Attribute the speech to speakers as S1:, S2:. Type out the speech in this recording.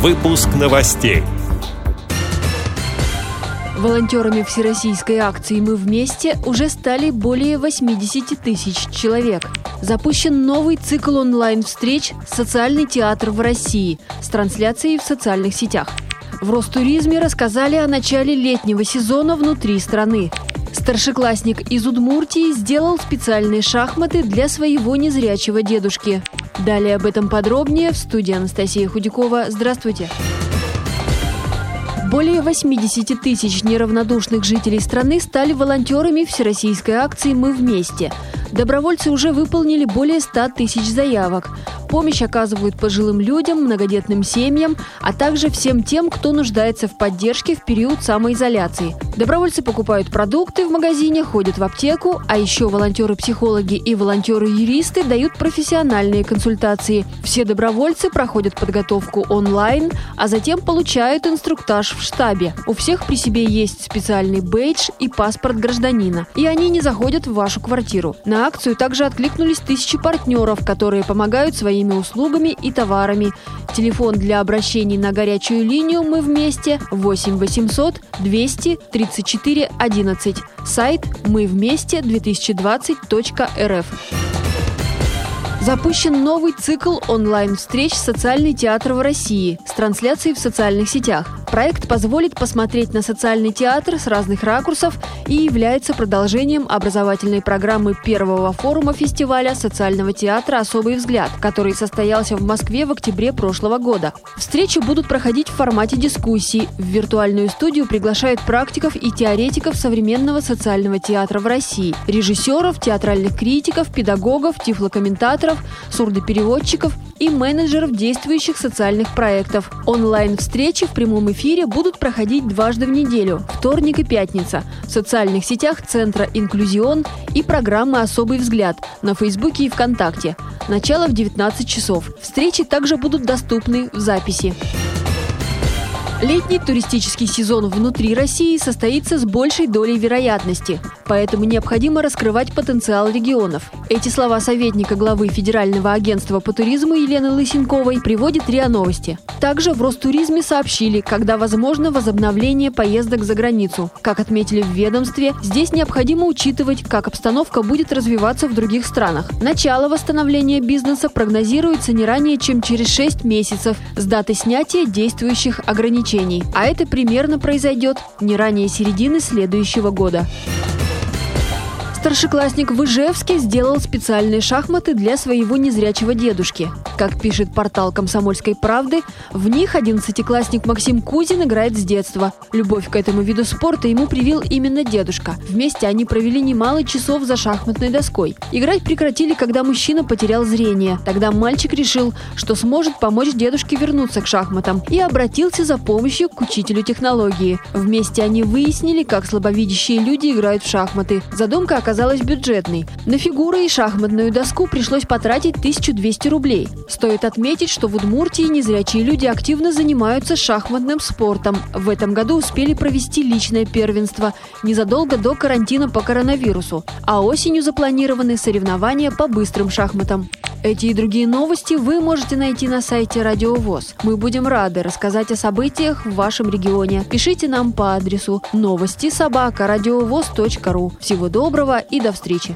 S1: Выпуск новостей.
S2: Волонтерами всероссийской акции «Мы вместе» уже стали более 80 тысяч человек. Запущен новый цикл онлайн-встреч «Социальный театр в России» с трансляцией в социальных сетях. В Ростуризме рассказали о начале летнего сезона внутри страны. Старшеклассник из Удмуртии сделал специальные шахматы для своего незрячего дедушки. Далее об этом подробнее в студии Анастасия Худякова. Здравствуйте! Более 80 тысяч неравнодушных жителей страны стали волонтерами всероссийской акции «Мы вместе». Добровольцы уже выполнили более 100 тысяч заявок. Помощь оказывают пожилым людям, многодетным семьям, а также всем тем, кто нуждается в поддержке в период самоизоляции. Добровольцы покупают продукты в магазине, ходят в аптеку, а еще волонтеры-психологи и волонтеры-юристы дают профессиональные консультации. Все добровольцы проходят подготовку онлайн, а затем получают инструктаж в штабе. У всех при себе есть специальный бейдж и паспорт гражданина, и они не заходят в вашу квартиру. На акцию также откликнулись тысячи партнеров, которые помогают своим своими услугами и товарами. Телефон для обращений на горячую линию «Мы вместе» 8 800 200 34 11. Сайт «Мы вместе 2020.рф». Запущен новый цикл онлайн-встреч «Социальный театр в России» с трансляцией в социальных сетях. Проект позволит посмотреть на социальный театр с разных ракурсов и является продолжением образовательной программы первого форума фестиваля социального театра «Особый взгляд», который состоялся в Москве в октябре прошлого года. Встречи будут проходить в формате дискуссий. В виртуальную студию приглашают практиков и теоретиков современного социального театра в России, режиссеров, театральных критиков, педагогов, тифлокомментаторов, сурдопереводчиков и менеджеров действующих социальных проектов. Онлайн-встречи в прямом эфире будут проходить дважды в неделю – вторник и пятница – в социальных сетях Центра «Инклюзион» и программы «Особый взгляд» на Фейсбуке и ВКонтакте. Начало в 19 часов. Встречи также будут доступны в записи. Летний туристический сезон внутри России состоится с большей долей вероятности, поэтому необходимо раскрывать потенциал регионов. Эти слова советника главы Федерального агентства по туризму Елены Лысенковой приводит РИА Новости. Также в Ростуризме сообщили, когда возможно возобновление поездок за границу. Как отметили в ведомстве, здесь необходимо учитывать, как обстановка будет развиваться в других странах. Начало восстановления бизнеса прогнозируется не ранее, чем через 6 месяцев с даты снятия действующих ограничений ограничений, а это примерно произойдет не ранее середины следующего года. Старшеклассник в Ижевске сделал специальные шахматы для своего незрячего дедушки. Как пишет портал «Комсомольской правды», в них одиннадцатиклассник Максим Кузин играет с детства. Любовь к этому виду спорта ему привил именно дедушка. Вместе они провели немало часов за шахматной доской. Играть прекратили, когда мужчина потерял зрение. Тогда мальчик решил, что сможет помочь дедушке вернуться к шахматам и обратился за помощью к учителю технологии. Вместе они выяснили, как слабовидящие люди играют в шахматы. Задумка оказалась бюджетной. На фигуры и шахматную доску пришлось потратить 1200 рублей. Стоит отметить, что в Удмуртии незрячие люди активно занимаются шахматным спортом. В этом году успели провести личное первенство незадолго до карантина по коронавирусу, а осенью запланированы соревнования по быстрым шахматам. Эти и другие новости вы можете найти на сайте Радио ВОЗ. Мы будем рады рассказать о событиях в вашем регионе. Пишите нам по адресу новости собака ру. Всего доброго и до встречи!